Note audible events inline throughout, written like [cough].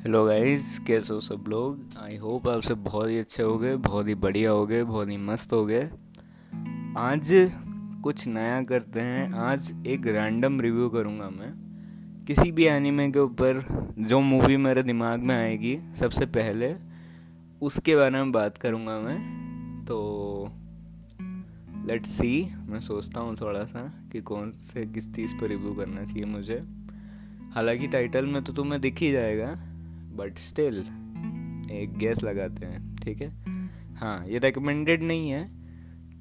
Hello guys कैसे हो सब लोग? आई होप आप सब बहुत ही अच्छे हो गए, बहुत ही बढ़िया हो गए, बहुत ही मस्त हो गए। आज कुछ नया करते हैं। आज एक रैंडम रिव्यू करूँगा मैं। किसी भी एनिमे के ऊपर जो मूवी मेरे दिमाग में आएगी सबसे पहले, उसके बारे में बात करूँगा मैं। तो लेट्स सी मैं सोचता हूँ थोड़ा सा कि कौन से किस चीज़ पर रिव्यू करना चाहिए मुझे। हालाँकि टाइटल में तो तुम्हें दिख ही जाएगा। बट स्टिल एक गैस लगाते हैं, ठीक है? हाँ ये रिकमेंडेड नहीं है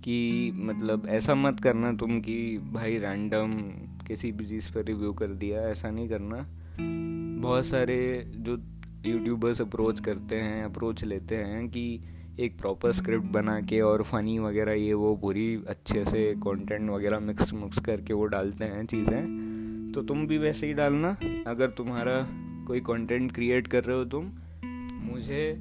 कि मतलब ऐसा मत करना तुम कि भाई रैंडम किसी भी चीज़ पर रिव्यू कर दिया, ऐसा नहीं करना। बहुत सारे जो यूट्यूबर्स अप्रोच करते हैं अप्रोच लेते हैं कि एक प्रॉपर स्क्रिप्ट बना के और फ़नी वगैरह ये वो पूरी अच्छे से कंटेंट वगैरह मिक्स मुक्स करके वो डालते हैं चीज़ें तो तुम भी वैसे ही डालना। अगर तुम्हारा कोई कंटेंट क्रिएट कर रहे हो तुम मुझे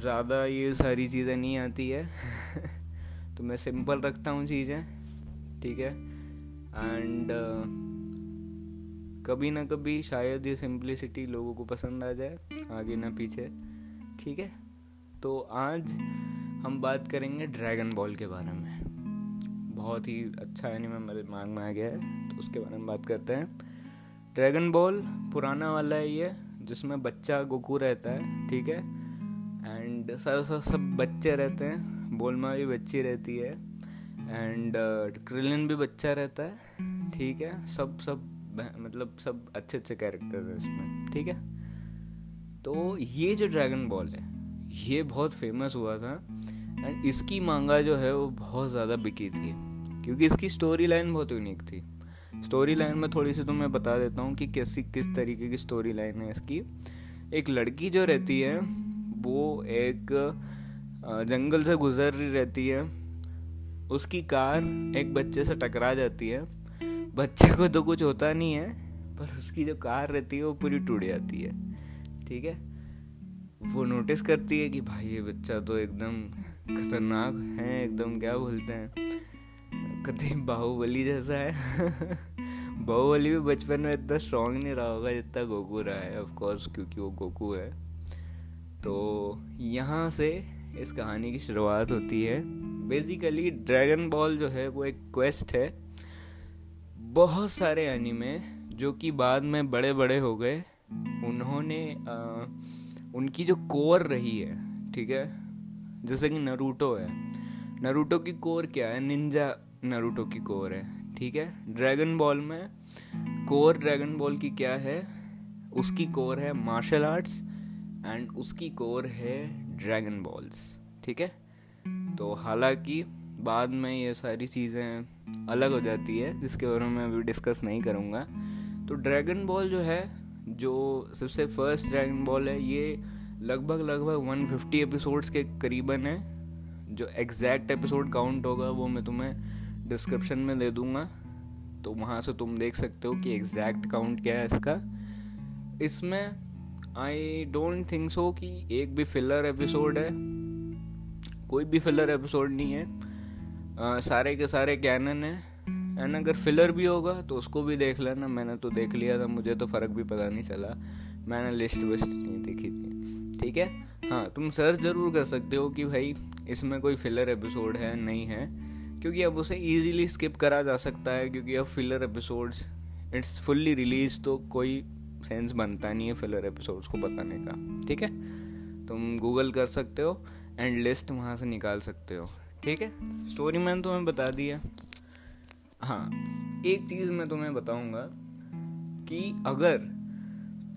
ज़्यादा ये सारी चीज़ें नहीं आती है। [laughs] तो मैं सिंपल रखता हूँ चीज़ें ठीक है? एंड uh, कभी ना कभी शायद ये सिंप्लिसिटी लोगों को पसंद आ जाए आगे ना पीछे ठीक है? तो आज हम बात करेंगे ड्रैगन बॉल के बारे में। बहुत ही अच्छा एनिमे मेरे दिमाग में आ गया है तो उसके बारे में बात करते हैं। ड्रैगन बॉल पुराना वाला है ये जिसमें बच्चा गोकू रहता है ठीक है? एंड सब सब सब बच्चे रहते हैं बोलमा भी बच्ची रहती है। एंड क्रिलिन uh, भी बच्चा रहता है ठीक है? सब सब मतलब सब अच्छे अच्छे कैरेक्टर हैं इसमें ठीक है? तो ये जो ड्रैगन बॉल है ये बहुत फ़ेमस हुआ था। एंड इसकी मांगा जो है वो बहुत ज़्यादा बिकी थी। क्योंकि इसकी स्टोरी लाइन बहुत यूनिक थी। स्टोरी लाइन में थोड़ी सी तो मैं बता देता हूँ कि कैसी, किस तरीके की स्टोरी लाइन है इसकी। एक लड़की जो रहती है, वो एक जंगल से गुजर रही रहती है। उसकी कार एक बच्चे से टकरा जाती है। बच्चे को तो कुछ होता नहीं है, पर उसकी जो कार रहती है, वो पूरी टूट जाती है। ठीक है? वो नोटिस करती है कि भाई, ये बच्चा तो एकदम खतरनाक है, एकदम क्या बोलते हैं। कतई बाहुबली जैसा है। [laughs] बाहुबली भी बचपन में इतना स्ट्रांग नहीं रहा होगा जितना गोकू रहा है ऑफ़ कोर्स क्योंकि वो गोकू है। तो यहाँ से इस कहानी की शुरुआत होती है। बेसिकली ड्रैगन बॉल जो है वो एक क्वेस्ट है। बहुत सारे एनिमे जो कि बाद में बड़े बड़े हो गए उन्होंने आ, उनकी जो कोर रही है ठीक है? जैसे कि नरूटो है। नरूटो की कोर क्या है? निंजा नरूटो की कोर है, ठीक है? ड्रैगन बॉल में कोर ड्रैगन बॉल की क्या है? उसकी कोर है मार्शल आर्ट्स एंड उसकी कोर है ड्रैगन बॉल्स ठीक है? तो हालाँकि बाद में ये सारी चीज़ें अलग हो जाती है, जिसके बारे में मैं अभी डिस्कस नहीं करूँगा। तो ड्रैगन बॉल जो है, जो सबसे फ़र्स्ट ड्रैगन बॉल है, ये लगभग लगभग 150 एपिसोड्स के करीबन है। जो एग्जैक्ट एपिसोड काउंट होगा, वो मैं तुम्हें डिस्क्रिप्शन में दे दूँगा। तो वहाँ से तुम देख सकते हो कि एग्जैक्ट काउंट क्या है इसका। इसमें आई डोंट थिंक सो कि एक भी फिलर एपिसोड है। कोई भी फिलर एपिसोड नहीं है। आ, सारे के सारे कैनन है। एंड अगर फिलर भी होगा तो उसको भी देख लेना। मैंने तो देख लिया था मुझे तो फ़र्क भी पता नहीं चला। मैंने लिस्ट विस्ट नहीं देखी थी। ठीक है? हाँ तुम सर्च ज़रूर कर सकते हो कि भाई इसमें कोई फिलर एपिसोड है नहीं है। क्योंकि अब उसे इजीली स्किप करा जा सकता है क्योंकि अब filler episodes it's fully release तो कोई सेंस बनता नहीं है फिलर एपिसोड्स को बताने का। ठीक है? तुम गूगल कर सकते हो एंड लिस्ट वहाँ से निकाल सकते हो। ठीक है? स्टोरी मैंने तुम्हें बता दिया हाँ। एक चीज़ मैं तुम्हें बताऊँगा कि अगर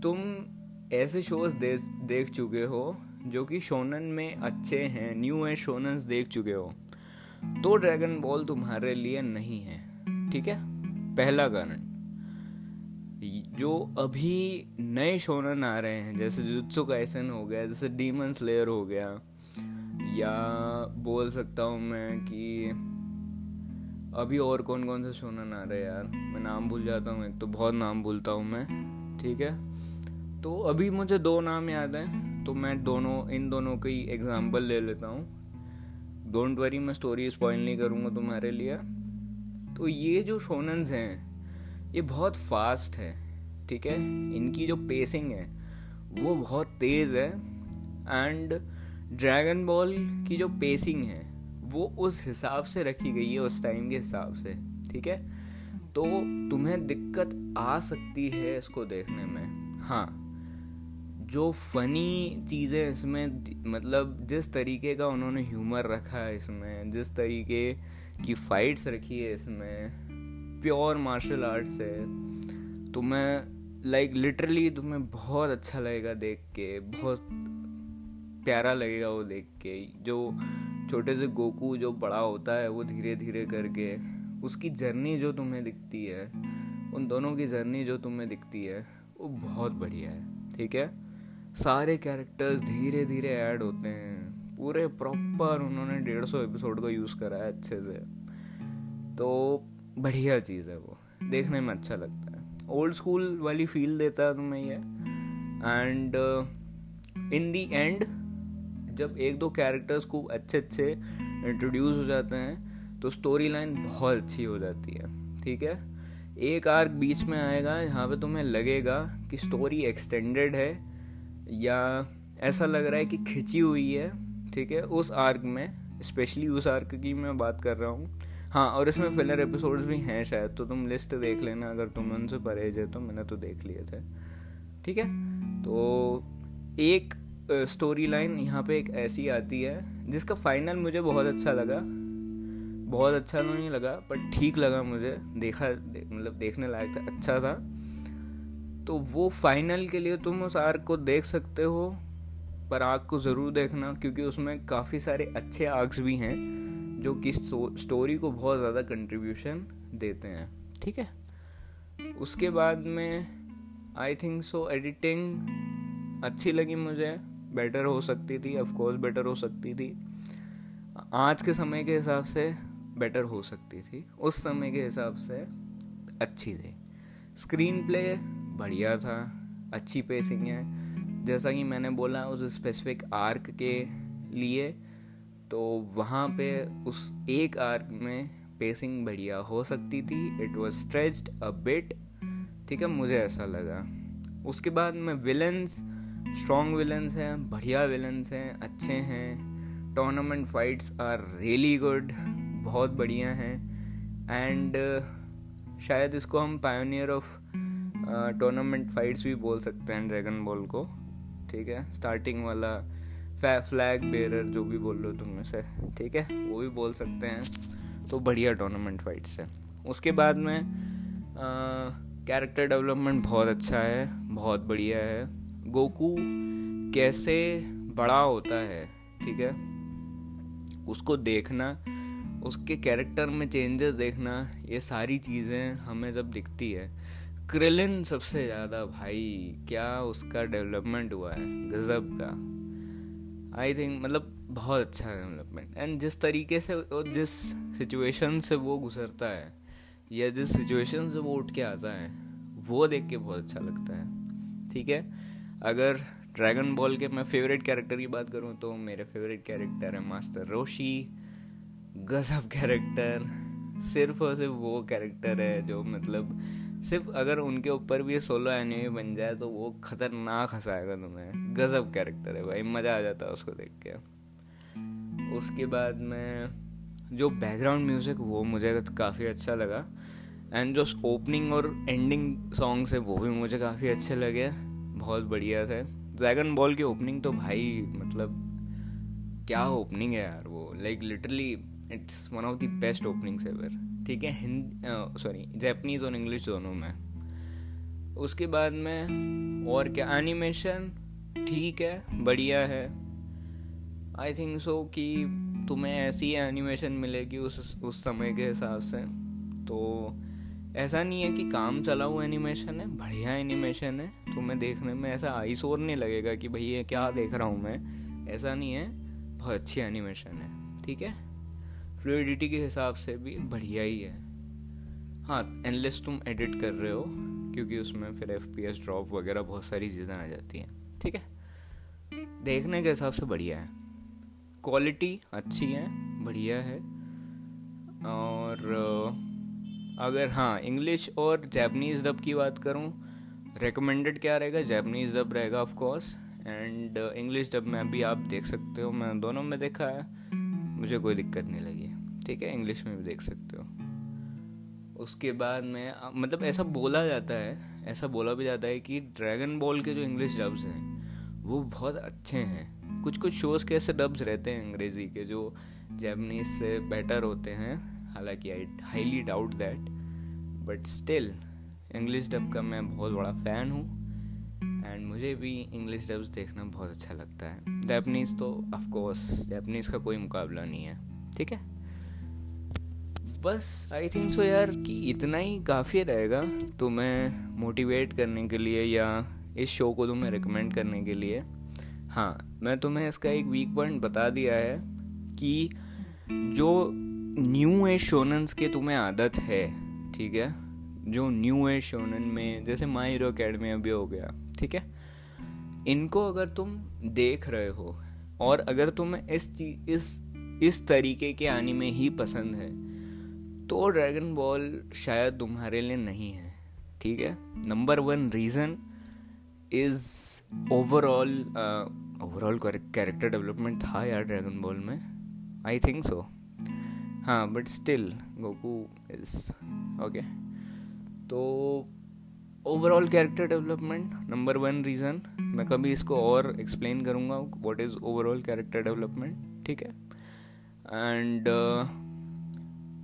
तुम ऐसे शोज़ दे, देख चुके हो जो कि शोनन में अच्छे हैं न्यू एज शोनन्स देख चुके हो तो ड्रैगन बॉल तुम्हारे लिए नहीं है, ठीक है? पहला कारण, जो अभी नए शोनन आ रहे हैं, जैसे जुत्सु काइसन हो गया, जैसे डीमन स्लेयर हो गया, या बोल सकता हूँ मैं कि अभी और कौन कौन से शोनन आ रहे हैं यार? मैं नाम भूल जाता हूँ, एक तो बहुत नाम भूलता हूँ मैं, ठीक है? तो अभी मुझे दो नाम याद हैं तो मैं दोनों, इन दोनों की एग्ज़ाम्पल ले लेता हूँ। डोंट वरी मैं स्टोरी स्पॉइल नहीं करूँगा तुम्हारे लिए। तो ये जो शोनन्स हैं, ये बहुत फास्ट है, ठीक है? इनकी जो पेसिंग है, वो बहुत तेज़ है। एंड ड्रैगन बॉल की जो पेसिंग है, वो उस हिसाब से रखी गई है, उस टाइम के हिसाब से, ठीक है? तो तुम्हें दिक्कत आ सकती है इसको देखने में। हाँ जो फनी चीज़ें इसमें मतलब जिस तरीके का उन्होंने ह्यूमर रखा है इसमें, जिस तरीके की फाइट्स रखी है इसमें प्योर मार्शल आर्ट्स है तुम्हें लाइक लिटरली तुम्हें बहुत अच्छा लगेगा देख के, बहुत प्यारा लगेगा वो देख के। जो छोटे से गोकू जो बड़ा होता है, वो धीरे धीरे करके, उसकी जर्नी जो तुम्हें दिखती है, उन दोनों की जर्नी जो तुम्हें दिखती है, वो बहुत बढ़िया है, ठीक है? सारे कैरेक्टर्स धीरे धीरे ऐड होते हैं। पूरे प्रॉपर उन्होंने डेढ़ सौ एपिसोड का यूज़ करा है अच्छे से। तो बढ़िया चीज़ है वो। देखने में अच्छा लगता है। ओल्ड स्कूल वाली फील देता है तुम्हें ये। एंड इन दी एंड जब एक दो कैरेक्टर्स को अच्छे अच्छे इंट्रोड्यूस हो जाते हैं तो स्टोरी लाइन बहुत अच्छी हो जाती है। ठीक है? एक आर्क बीच में आएगा, जहाँ पे तुम्हें लगेगा कि स्टोरी एक्सटेंडेड है। या ऐसा लग रहा है कि खिंची हुई है, ठीक है? उस आर्क में स्पेशली उस आर्क की मैं बात कर रहा हूँ। हाँ और इसमें फिलर एपिसोड्स भी हैं शायद तो तुम लिस्ट देख लेना, अगर तुम उनसे परहेज है तो मैंने तो देख लिए थे, ठीक है? तो एक स्टोरी लाइन यहाँ पे एक ऐसी आती है, जिसका फाइनल मुझे बहुत अच्छा लगा। बहुत अच्छा तो नहीं लगा पर ठीक लगा मुझे। देखा मतलब देखने लायक था अच्छा था। तो वो फाइनल के लिए तुम उस आर्क को देख सकते हो पर आर्क को ज़रूर देखना क्योंकि उसमें काफ़ी सारे अच्छे आर्क्स भी हैं जो कि स्टोरी को बहुत ज़्यादा कंट्रीब्यूशन देते हैं। ठीक है। उसके बाद में आई थिंक सो एडिटिंग अच्छी लगी मुझे। बेटर हो सकती थी ऑफ़ कोर्स बेटर हो सकती थी। आज के समय के हिसाब से बेटर हो सकती थी। उस समय के हिसाब से अच्छी थी। स्क्रीन प्ले बढ़िया था, अच्छी पेसिंग है। जैसा कि मैंने बोला, उस स्पेसिफिक आर्क के लिए तो वहाँ पे उस एक आर्क में पेसिंग बढ़िया हो सकती थी। It was stretched a bit ठीक है, मुझे ऐसा लगा। उसके बाद में विलन्स स्ट्रॉन्ग विलन्स हैं, बढ़िया विलन्स हैं, अच्छे हैं। Tournament fights are really good बहुत बढ़िया हैं। एंड शायद इसको हम पायोनियर ऑफ़ टूर्नामेंट फाइट्स भी बोल सकते हैं ड्रैगन बॉल को। ठीक है? स्टार्टिंग वाला फ्लैग बेरर जो भी बोल लो तुम में से। ठीक है? वो भी बोल सकते हैं। तो बढ़िया टूर्नामेंट फाइट्स है। उसके बाद में कैरेक्टर डेवलपमेंट बहुत अच्छा है। बहुत बढ़िया है। गोकू कैसे बड़ा होता है, ठीक है? उसको देखना, उसके कैरेक्टर में चेंजेस देखना, ये सारी चीज़ें हमें जब दिखती है क्रिलिन सबसे ज़्यादा भाई, क्या उसका डेवलपमेंट हुआ है? गज़ब का। आई थिंक मतलब बहुत अच्छा डेवलपमेंट एंड जिस तरीके से और जिस सिचुएशन से वो गुजरता है, या जिस सिचुएशन से वो उठ के आता है, वो देख के बहुत अच्छा लगता है। ठीक है? अगर ड्रैगन बॉल के मैं फेवरेट कैरेक्टर की बात करूँ तो मेरे फेवरेट कैरेक्टर है मास्टर रोशी गजब कैरेक्टर सिर्फ़ और सिर्फ़ वो कैरेक्टर है जो मतलब सिर्फ़ अगर उनके ऊपर भी सोलो एनिमे बन जाए तो वो खतरनाक हंसाएगा तुम्हें। गजब कैरेक्टर है भाई, मज़ा आ जाता है उसको देख के। उसके बाद में, जो बैकग्राउंड म्यूज़िक वो मुझे काफ़ी अच्छा लगा। एंड जो ओपनिंग और एंडिंग सॉन्ग्स है वो भी मुझे काफ़ी अच्छे लगे। बहुत बढ़िया थे। ड्रैगन बॉल की ओपनिंग तो भाई मतलब क्या ओपनिंग है यार वो। Like literally it's one of the best openings ever ठीक है, हिंदी सॉरी जैपनीज और इंग्लिश दोनों में। उसके बाद में और क्या एनिमेशन ठीक है, बढ़िया है। आई थिंक सो कि तुम्हें ऐसी एनिमेशन मिलेगी उस उस समय के हिसाब से। तो ऐसा नहीं है कि काम चला हुआ एनिमेशन है, बढ़िया एनिमेशन है। तुम्हें देखने में ऐसा आइस और नहीं लगेगा कि भैया क्या देख रहा हूँ मैं। ऐसा नहीं है, बहुत अच्छी एनिमेशन है, ठीक है? फ्लूडिटी के हिसाब से भी बढ़िया ही है। हाँ एनलेस तुम एडिट कर रहे हो, क्योंकि उसमें फिर एफ़ पी एस ड्रॉप वगैरह बहुत सारी चीज़ें आ जाती हैं। ठीक है? देखने के हिसाब से बढ़िया है। क्वालिटी अच्छी है, बढ़िया है। और अगर हाँ इंग्लिश और जैपनीज़ डब की बात करूँ रिकमेंडेड क्या रहेगा? जैपनीज डब रहेगा of course and English dub में भी आप देख सकते हो। मैं दोनों में देखा है, मुझे कोई दिक्कत नहीं लगी। ठीक है इंग्लिश में भी देख सकते हो? उसके बाद में मतलब ऐसा बोला जाता है, ऐसा बोला भी जाता है कि ड्रैगन बॉल के जो इंग्लिश डब्स हैं, वो बहुत अच्छे हैं। कुछ कुछ शोज़ के ऐसे डब्स रहते हैं अंग्रेज़ी के जो जैपनीज से बेटर होते हैं। हालाँकि I highly doubt that but still English dub का मैं बहुत बड़ा फ़ैन हूँ। एंड मुझे भी इंग्लिश डब्स देखना बहुत अच्छा लगता है। जैपनीज़ तो ऑफकोर्स जैपनीज़ का कोई मुकाबला नहीं है। ठीक है? बस आई थिंक सो यार कि इतना ही काफ़ी रहेगा तुम्हें मोटिवेट करने के लिए या इस शो को तुम्हें रिकमेंड करने के लिए। हाँ मैं तुम्हें इसका एक वीक पॉइंट बता दिया है कि जो न्यू एज शोनन्स के तुम्हें आदत है, ठीक है? जो न्यू एज शोनन में, जैसे माई हीरो अकेडमी अभी हो गया, ठीक है? इनको अगर तुम देख रहे हो, और अगर तुम्हें इस चीज़ इस इस तरीके के आने में ही पसंद है तो ड्रैगन बॉल शायद तुम्हारे लिए नहीं है ठीक है? Number one reason is overall overall character development था यार ड्रैगन बॉल में। आई थिंक सो हाँ but still Goku is okay तो overall character development number one reason मैं कभी इसको और एक्सप्लेन करूँगा what is overall character development ठीक है? एंड uh,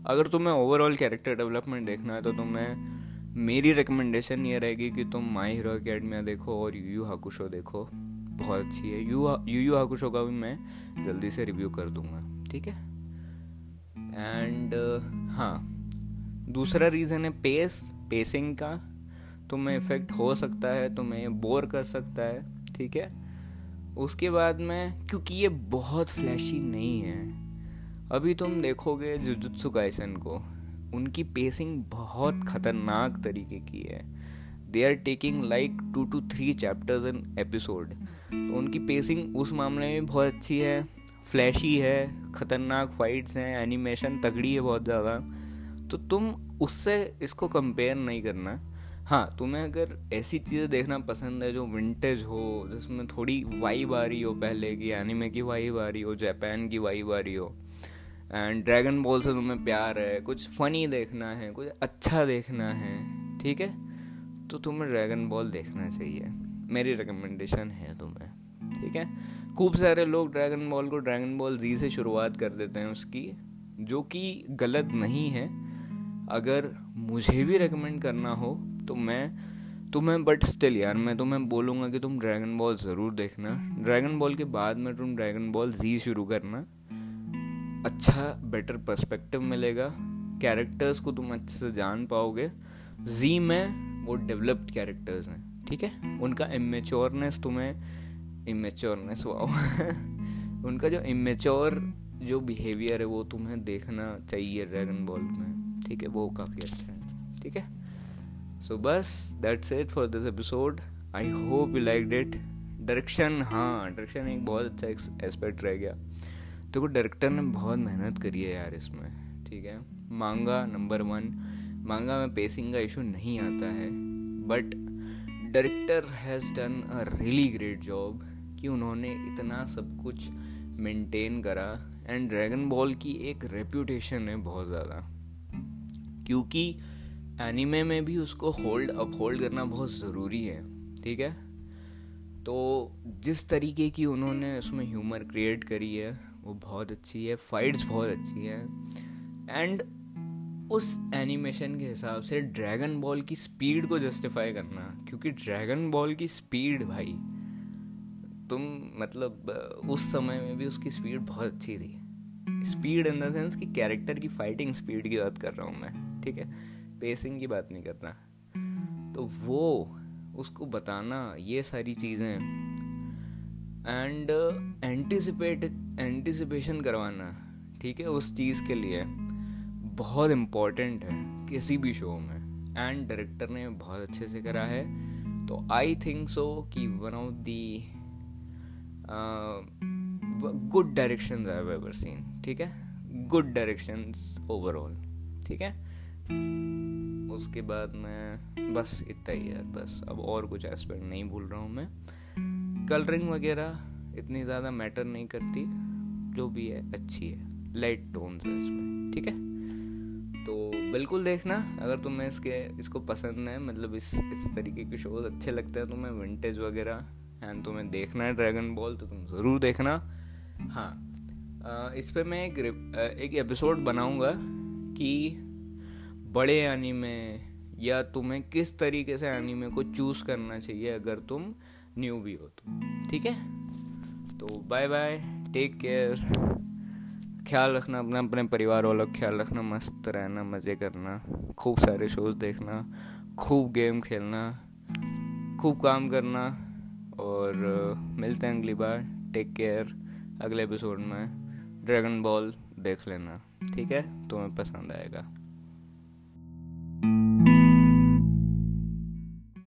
अगर तुम्हें ओवरऑल कैरेक्टर डेवलपमेंट देखना है तो तुम्हें मेरी रिकमेंडेशन ये रहेगी कि तुम माई हीरो अकेडमिया देखो और यू यू हाकुशो देखो। बहुत अच्छी है। यू यू यू हाकुशो का भी मैं जल्दी से रिव्यू कर दूँगा ठीक है? एंड uh, हाँ दूसरा रीज़न है पेस पेसिंग का। तुम्हें इफ़ेक्ट हो सकता है तुम्हें बोर कर सकता है ठीक है? उसके बाद में क्योंकि ये बहुत फ्लैशी नहीं है अभी तुम देखोगे जुजुत्सु काइसन को, उनकी पेसिंग बहुत ख़तरनाक तरीके की है। They are taking like two two three chapters in episode तो उनकी पेसिंग उस मामले में बहुत अच्छी है फ्लैशी है, ख़तरनाक फाइट्स हैं एनिमेशन तगड़ी है बहुत ज़्यादा। तो तुम उससे इसको कंपेयर नहीं करना। हाँ तुम्हें अगर ऐसी चीज़ें देखना पसंद है जो विंटेज हो, जिसमें थोड़ी वाइब आ रही हो पहले की एनिमे की वाइब आ रही हो जापान की वाइब आ रही हो एंड ड्रैगन बॉल से तुम्हें प्यार है, कुछ फ़नी देखना है, कुछ अच्छा देखना है, ठीक है? तो तुम्हें ड्रैगन बॉल देखना चाहिए। मेरी रिकमेंडेशन है तुम्हें, ठीक है? खूब सारे लोग ड्रैगन बॉल को ड्रैगन बॉल जी से शुरुआत कर देते हैं उसकी, जो कि गलत नहीं है। अगर मुझे भी रिकमेंड करना हो तो मैं तुम्हें बट स्टिल यार, मैं तुम्हें बोलूँगा कि तुम ड्रैगन बॉल ज़रूर देखना। ड्रैगन बॉल के बाद में तुम ड्रैगन बॉल जी शुरू करना। अच्छा बेटर पर्सपेक्टिव मिलेगा। कैरेक्टर्स को तुम अच्छे से जान पाओगे। जी में वो डेवलप्ड कैरेक्टर्स हैं, ठीक है? उनका इमेच्योरनेस तुम्हें इमेच्योरनेस वाओ [laughs] उनका जो इमेच्योर जो बिहेवियर है वो तुम्हें देखना चाहिए ड्रैगन बॉल में, ठीक है? वो काफ़ी अच्छा है, ठीक है? सो बस that's it for this episode I hope you liked it direction हाँ डायरेक्शन एक बहुत अच्छा एस्पेक्ट रह गया। तो डायरेक्टर ने बहुत मेहनत करी है यार इसमें ठीक है? मांगा नंबर वन मांगा में पेसिंग का इशू नहीं आता है but director has done a really great job कि उन्होंने इतना सब कुछ मेंटेन करा एंड ड्रैगन बॉल की एक रेप्यूटेशन है बहुत ज़्यादा क्योंकि एनिमे में भी उसको होल्ड अप होल्ड करना बहुत ज़रूरी है ठीक है? तो जिस तरीके की उन्होंने उसमें ह्यूमर क्रिएट करी है वो बहुत अच्छी है फाइट्स बहुत अच्छी हैं। एंड उस एनिमेशन के हिसाब से ड्रैगन बॉल की स्पीड को जस्टिफाई करना, क्योंकि ड्रैगन बॉल की स्पीड भाई, तुम मतलब उस समय में भी उसकी स्पीड बहुत अच्छी थी। स्पीड इन द सेंस कि कैरेक्टर की फाइटिंग स्पीड की बात कर रहा हूँ मैं, ठीक है? पेसिंग की बात नहीं करना। तो वो, उसको बताना, ये सारी चीज़ें। एंड एंटिसिपेट एंटिसिपेशन करवाना, ठीक है, उस चीज़ के लिए बहुत इम्पोर्टेंट है किसी भी शो में। एंड डायरेक्टर ने बहुत अच्छे से करा है। तो आई थिंक सो कि one of the good direction scene ठीक है? गुड डायरेक्शंस ओवरऑल ठीक है? उसके बाद मैं बस इतना ही यार बस अब और कुछ एस्पेक्ट नहीं भूल रहा हूँ मैं। कलरिंग वगैरह इतनी ज़्यादा मैटर नहीं करती, जो भी है, अच्छी है। लाइट टोन्स है इसमें, ठीक है? तो बिल्कुल देखना, अगर तुम्हें इसके, इसको पसंद है मतलब इस इस तरीके के शोज़ अच्छे लगते हैं, तुम्हें विंटेज वगैरह एंड तुम्हें देखना है ड्रैगन बॉल तो तुम ज़रूर देखना। हाँ इस पर मैं एक एक एपिसोड बनाऊँगा कि बड़े एनीमे या तुम्हें किस तरीके से एनीमे को चूज़ करना चाहिए, अगर तुम न्यू भी हो तो ठीक है? तो बाय बाय टेक केयर ख्याल रखना अपना, अपने परिवार वालों का ख्याल रखना, मस्त रहना, मज़े करना, खूब सारे शोज़ देखना, खूब गेम खेलना, खूब काम करना और मिलते हैं अगली बार. टेक केयर अगले एपिसोड में ड्रैगन बॉल देख लेना. ठीक है? तुम्हें पसंद आएगा.